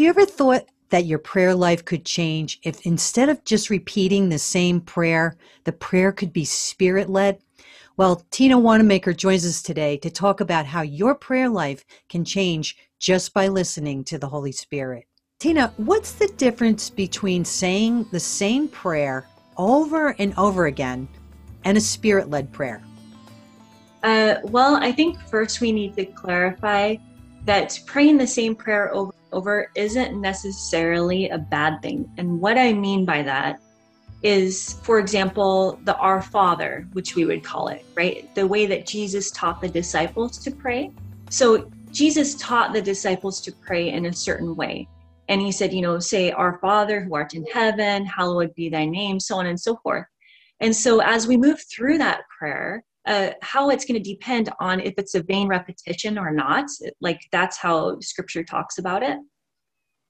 Have you ever thought that your prayer life could change if instead of just repeating the same prayer, the prayer could be spirit led? Well, Tina Wanamaker joins us today to talk about how your prayer life can change just by listening to the Holy Spirit. Tina, what's the difference between saying the same prayer over and over again and a spirit led prayer? Uh, well, I think first we need to clarify that praying the same prayer over and over isn't necessarily a bad thing. And what I mean by that is, for example, the Our Father, which we would call it, right? The way that Jesus taught the disciples to pray. So Jesus taught the disciples to pray in a certain way. And he said, you know, say, Our Father who art in heaven, hallowed be thy name, so on and so forth. And so as we move through that prayer, uh, how it's going to depend on if it's a vain repetition or not, like that's how scripture talks about it,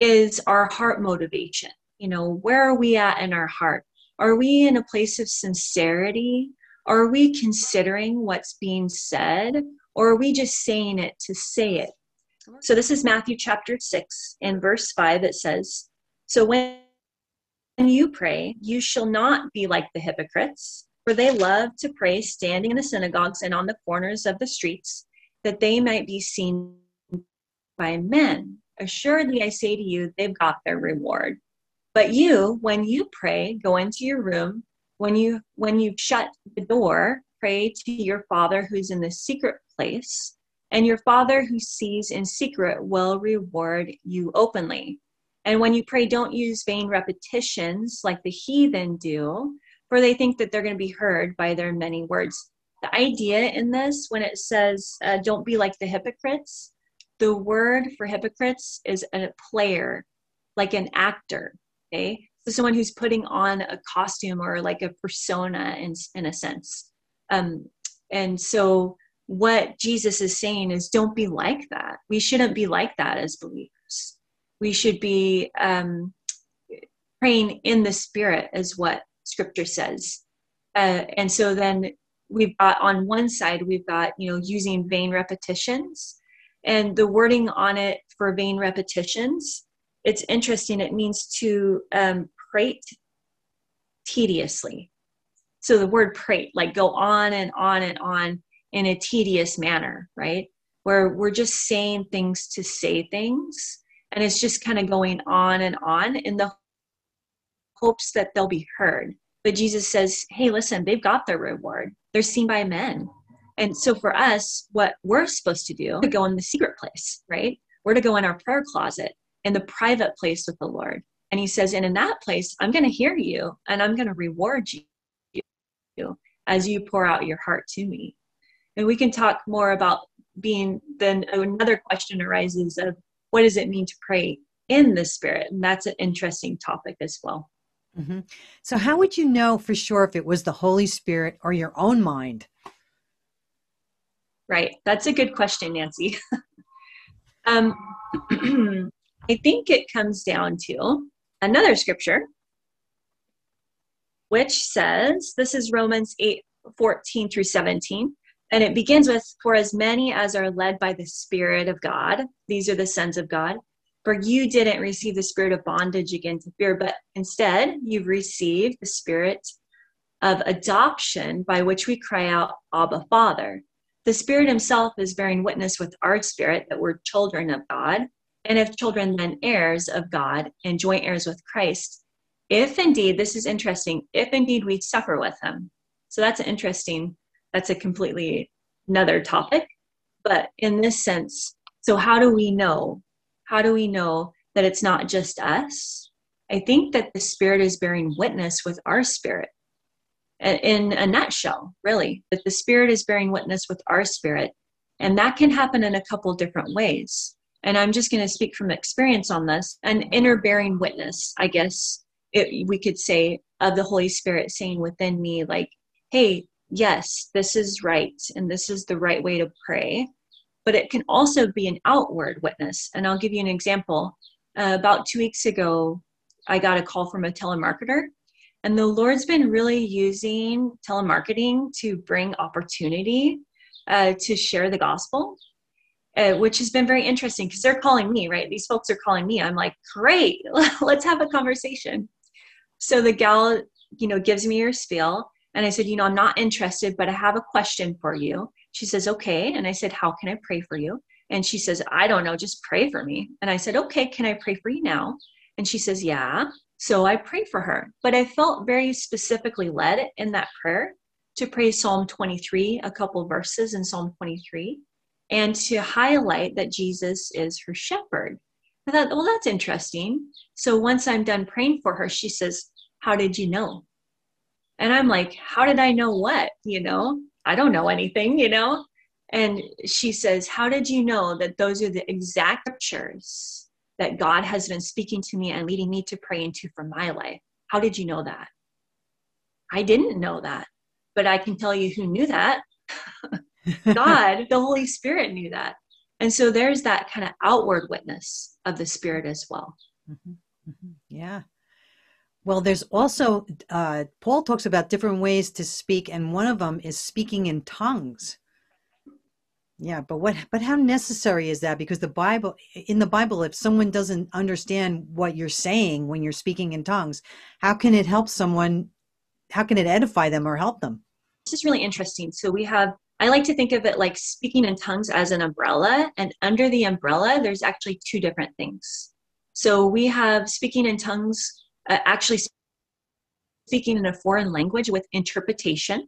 is our heart motivation. You know, where are we at in our heart? Are we in a place of sincerity? Are we considering what's being said? Or are we just saying it to say it? So this is Matthew chapter 6 in verse 5. It says, So when you pray, you shall not be like the hypocrites for they love to pray standing in the synagogues and on the corners of the streets, that they might be seen by men. Assuredly, I say to you, they've got their reward. But you, when you pray, go into your room. When you when you shut the door, pray to your Father who's in the secret place, and your Father who sees in secret will reward you openly. And when you pray, don't use vain repetitions like the heathen do for they think that they're going to be heard by their many words. The idea in this, when it says, uh, don't be like the hypocrites, the word for hypocrites is a player, like an actor, okay? So someone who's putting on a costume or like a persona in, in a sense. Um, and so what Jesus is saying is don't be like that. We shouldn't be like that as believers. We should be um, praying in the spirit, is what scripture says. Uh, and so then we've got on one side, we've got, you know, using vain repetitions. And the wording on it for vain repetitions, it's interesting. It means to um, prate tediously. So the word prate, like go on and on and on in a tedious manner, right? Where we're just saying things to say things. And it's just kind of going on and on in the hopes that they'll be heard. But Jesus says, hey, listen, they've got their reward. They're seen by men. And so for us, what we're supposed to do to go in the secret place, right? We're to go in our prayer closet, in the private place with the Lord. And he says, and in that place, I'm going to hear you and I'm going to reward you as you pour out your heart to me. And we can talk more about being, then another question arises of what does it mean to pray in the spirit? And that's an interesting topic as well. Mm-hmm. So, how would you know for sure if it was the Holy Spirit or your own mind? Right. That's a good question, Nancy. um, I think it comes down to another scripture, which says this is Romans 8 14 through 17. And it begins with, For as many as are led by the Spirit of God, these are the sons of God. For you didn't receive the spirit of bondage again to fear, but instead you've received the spirit of adoption by which we cry out, Abba, Father. The Spirit Himself is bearing witness with our spirit that we're children of God, and if children, then heirs of God and joint heirs with Christ. If indeed, this is interesting, if indeed we suffer with Him. So that's interesting, that's a completely another topic. But in this sense, so how do we know how do we know that it's not just us? I think that the Spirit is bearing witness with our spirit. In a nutshell, really, that the Spirit is bearing witness with our spirit. And that can happen in a couple different ways. And I'm just going to speak from experience on this an inner bearing witness, I guess it, we could say, of the Holy Spirit saying within me, like, hey, yes, this is right, and this is the right way to pray but it can also be an outward witness. And I'll give you an example. Uh, about two weeks ago, I got a call from a telemarketer, and the Lord's been really using telemarketing to bring opportunity uh, to share the gospel. uh, which has been very interesting because they're calling me, right? These folks are calling me. I'm like, great, let's have a conversation. So the gal, you know, gives me her spiel. And I said, you know, I'm not interested, but I have a question for you. She says, okay. And I said, how can I pray for you? And she says, I don't know, just pray for me. And I said, okay, can I pray for you now? And she says, yeah. So I prayed for her. But I felt very specifically led in that prayer to pray Psalm 23, a couple verses in Psalm 23, and to highlight that Jesus is her shepherd. I thought, well, that's interesting. So once I'm done praying for her, she says, How did you know? And I'm like, How did I know what? You know, I don't know anything, you know? And she says, How did you know that those are the exact scriptures that God has been speaking to me and leading me to pray into for my life? How did you know that? I didn't know that, but I can tell you who knew that. God, the Holy Spirit knew that. And so there's that kind of outward witness of the Spirit as well. Mm-hmm. Mm-hmm. Yeah. Well, there's also, uh, Paul talks about different ways to speak, and one of them is speaking in tongues. Yeah, but what, but how necessary is that? Because the Bible, in the Bible, if someone doesn't understand what you're saying when you're speaking in tongues, how can it help someone? How can it edify them or help them? This is really interesting. So we have I like to think of it like speaking in tongues as an umbrella, and under the umbrella, there's actually two different things. So we have speaking in tongues, uh, actually speaking in a foreign language with interpretation,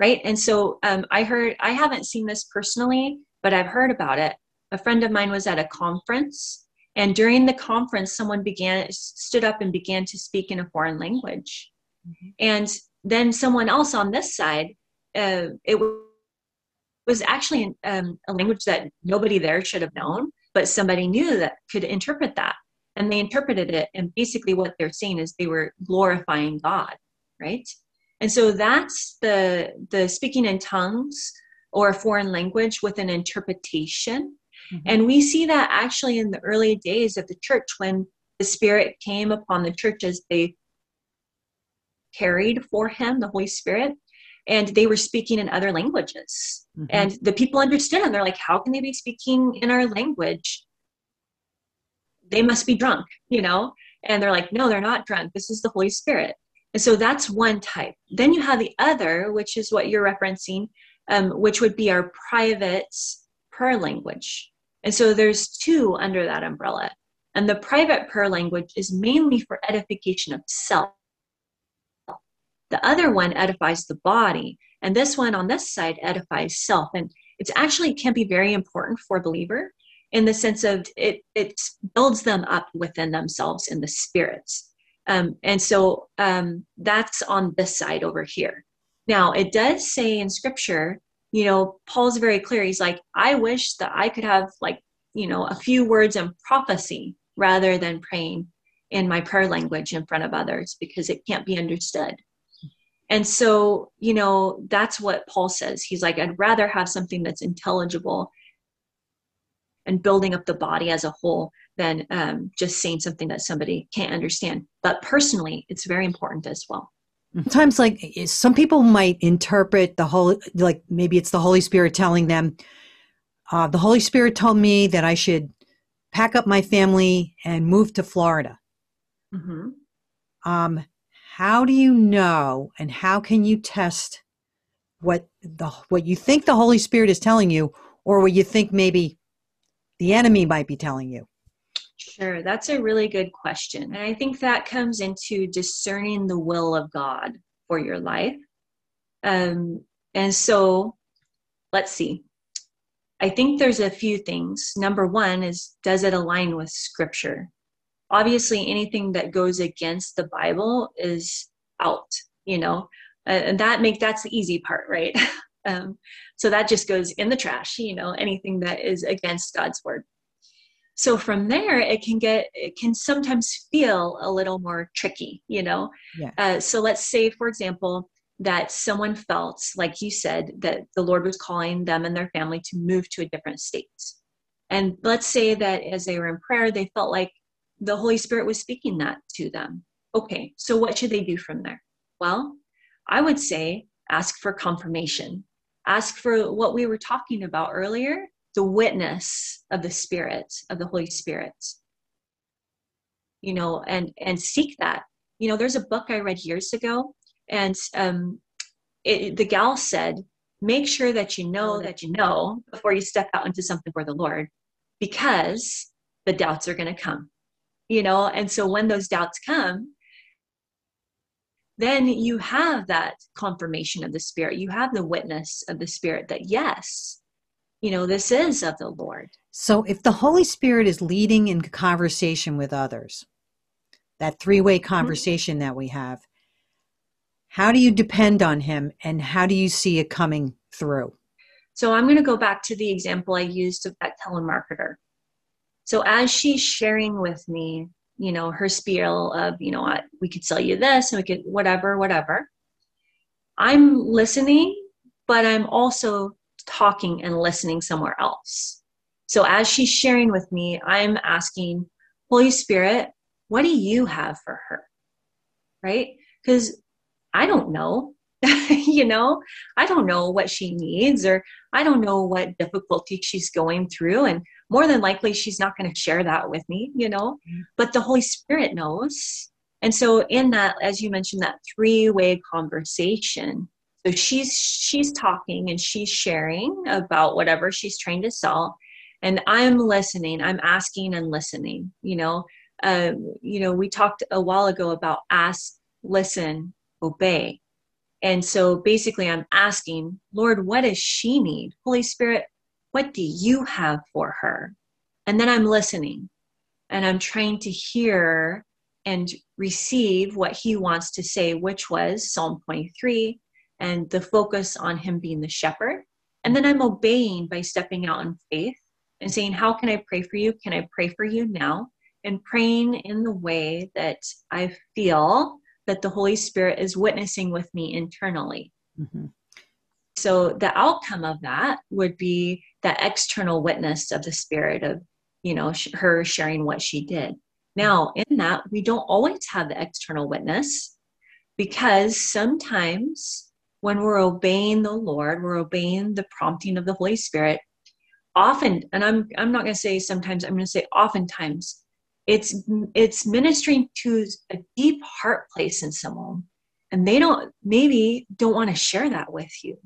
right? And so um, I heard, I haven't seen this personally, but I've heard about it. A friend of mine was at a conference, and during the conference, someone began, stood up and began to speak in a foreign language. Mm-hmm. And then someone else on this side, uh, it was actually um, a language that nobody there should have known, but somebody knew that could interpret that. And they interpreted it. And basically, what they're saying is they were glorifying God, right? And so that's the the speaking in tongues or a foreign language with an interpretation. Mm-hmm. And we see that actually in the early days of the church when the Spirit came upon the church as they carried for him the Holy Spirit and they were speaking in other languages mm-hmm. and the people understood and they're like how can they be speaking in our language they must be drunk you know? And they're like no they're not drunk. This is the holy spirit. And so that's one type. Then you have the other which is what you're referencing um, which would be our private prayer language. And so there's two under that umbrella. And the private prayer language is mainly for edification of self. The other one edifies the body. And this one on this side edifies self. And it's actually can be very important for a believer in the sense of it, it builds them up within themselves in the spirits. Um, and so um, that's on this side over here. Now, it does say in scripture, you know, Paul's very clear. He's like, I wish that I could have, like, you know, a few words in prophecy rather than praying in my prayer language in front of others because it can't be understood. And so, you know, that's what Paul says. He's like, I'd rather have something that's intelligible and building up the body as a whole than um, just saying something that somebody can't understand. But personally, it's very important as well. Sometimes, like some people might interpret the whole, like maybe it's the Holy Spirit telling them, uh, the Holy Spirit told me that I should pack up my family and move to Florida. Mm-hmm. Um, how do you know and how can you test what the what you think the holy spirit is telling you or what you think maybe the enemy might be telling you? Sure that's a really good question. And i think that comes into discerning the will of god for your life. Um, and so let's see. I think there's a few things. Number one is does it align with scripture? Obviously anything that goes against the bible is out you know? And that make that's the easy part right um, so that just goes in the trash you know anything that is against god's word so from there it can get it can sometimes feel a little more tricky you know yeah. uh, so let's say for example that someone felt like you said that the lord was calling them and their family to move to a different state and let's say that as they were in prayer they felt like the Holy Spirit was speaking that to them. Okay, so what should they do from there? Well, I would say ask for confirmation. Ask for what we were talking about earlier the witness of the Spirit, of the Holy Spirit. You know, and and seek that. You know, there's a book I read years ago, and um, it, the gal said, make sure that you know that you know before you step out into something for the Lord, because the doubts are going to come. You know, and so when those doubts come, then you have that confirmation of the Spirit. You have the witness of the Spirit that yes, you know, this is of the Lord. So if the Holy Spirit is leading in conversation with others, that three way mm-hmm. conversation mm-hmm. that we have, how do you depend on Him and how do you see it coming through? So I'm going to go back to the example I used of that telemarketer. So as she's sharing with me, you know, her spiel of, you know, what, we could sell you this and we could whatever, whatever. I'm listening, but I'm also talking and listening somewhere else. So as she's sharing with me, I'm asking, Holy Spirit, what do you have for her? Right? Because I don't know. you know, I don't know what she needs, or I don't know what difficulty she's going through. And more than likely, she's not going to share that with me, you know, mm-hmm. but the Holy Spirit knows. And so, in that, as you mentioned, that three way conversation, so she's she's talking and she's sharing about whatever she's trying to sell. And i'm listening i'm asking and listening you know? Um, you know we talked a while ago about ask listen obey. And so basically i'm asking lord what does she need? Holy spirit what do you have for her and then i'm listening and i'm trying to hear and receive what he wants to say which was psalm 23 and the focus on him being the shepherd. And then I'm obeying by stepping out in faith and saying, How can I pray for you? Can I pray for you now? And praying in the way that I feel that the Holy Spirit is witnessing with me internally. Mm-hmm. So the outcome of that would be that external witness of the Spirit of, you know, her sharing what she did. Now, in that, we don't always have the external witness because sometimes when we're obeying the Lord, we're obeying the prompting of the Holy Spirit. Often, and I'm I'm not going to say sometimes, I'm going to say oftentimes, it's it's ministering to a deep heart place in someone, and they don't maybe don't want to share that with you,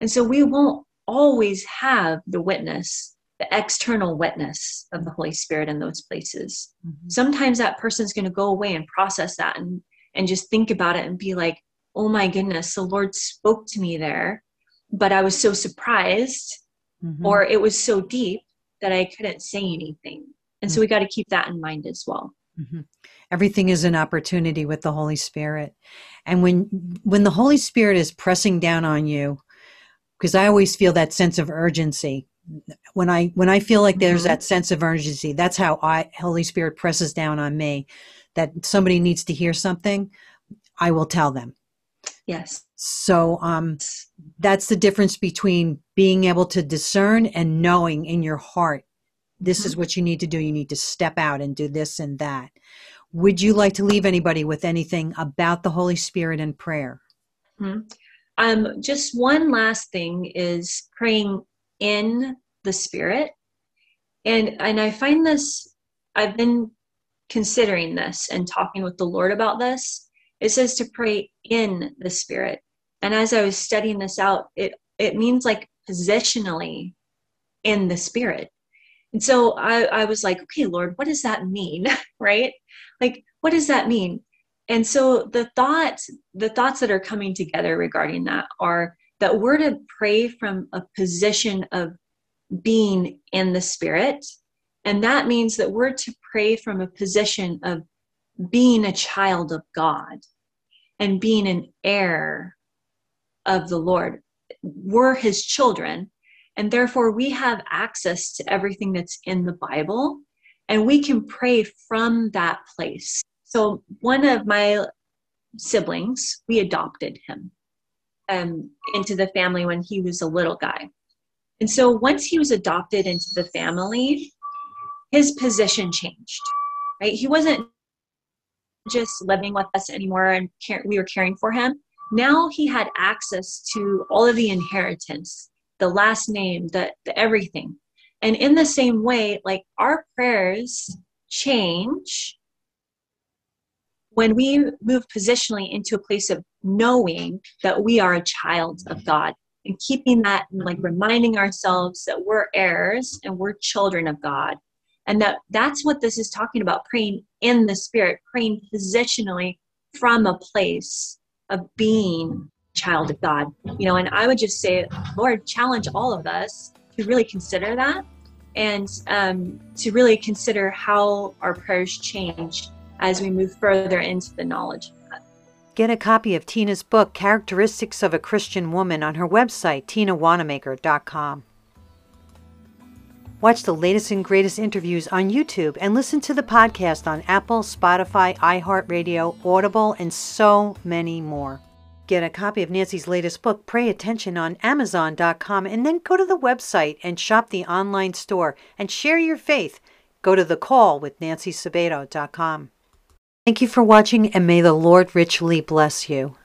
and so we won't always have the witness, the external witness of the Holy Spirit in those places. Mm-hmm. Sometimes that person's going to go away and process that and and just think about it and be like, oh my goodness, the Lord spoke to me there, but I was so surprised mm-hmm. or it was so deep that I couldn't say anything. And mm-hmm. so we got to keep that in mind as well. Mm-hmm. Everything is an opportunity with the Holy Spirit. And when when the Holy Spirit is pressing down on you, because I always feel that sense of urgency. When I when I feel like there's mm-hmm. that sense of urgency, that's how I Holy Spirit presses down on me that somebody needs to hear something, I will tell them Yes. So um, that's the difference between being able to discern and knowing in your heart this mm-hmm. is what you need to do. You need to step out and do this and that. Would you like to leave anybody with anything about the Holy Spirit and prayer? Mm-hmm. Um, just one last thing is praying in the Spirit, and and I find this. I've been considering this and talking with the Lord about this it says to pray in the spirit. And as I was studying this out, it it means like positionally in the spirit. And so I, I was like, okay, Lord, what does that mean? right? Like, what does that mean? And so the thoughts, the thoughts that are coming together regarding that are that we're to pray from a position of being in the spirit. And that means that we're to pray from a position of being a child of God and being an heir of the Lord. We're his children, and therefore we have access to everything that's in the Bible, and we can pray from that place. So, one of my siblings, we adopted him um, into the family when he was a little guy. And so, once he was adopted into the family, his position changed, right? He wasn't just living with us anymore and care, we were caring for him. Now he had access to all of the inheritance, the last name, the, the everything. And in the same way, like our prayers change when we move positionally into a place of knowing that we are a child of God and keeping that like reminding ourselves that we're heirs and we're children of God. And that that's what this is talking about praying in the spirit, praying positionally from a place of being child of God. You know, and I would just say, Lord, challenge all of us to really consider that and um, to really consider how our prayers change as we move further into the knowledge. Get a copy of Tina's book, Characteristics of a Christian Woman, on her website, tinawanamaker.com. Watch the latest and greatest interviews on YouTube and listen to the podcast on Apple, Spotify, iHeartRadio, Audible, and so many more. Get a copy of Nancy's latest book, Pray Attention, on Amazon.com and then go to the website and shop the online store and share your faith. Go to the call with nancysabato.com. Thank you for watching and may the Lord richly bless you.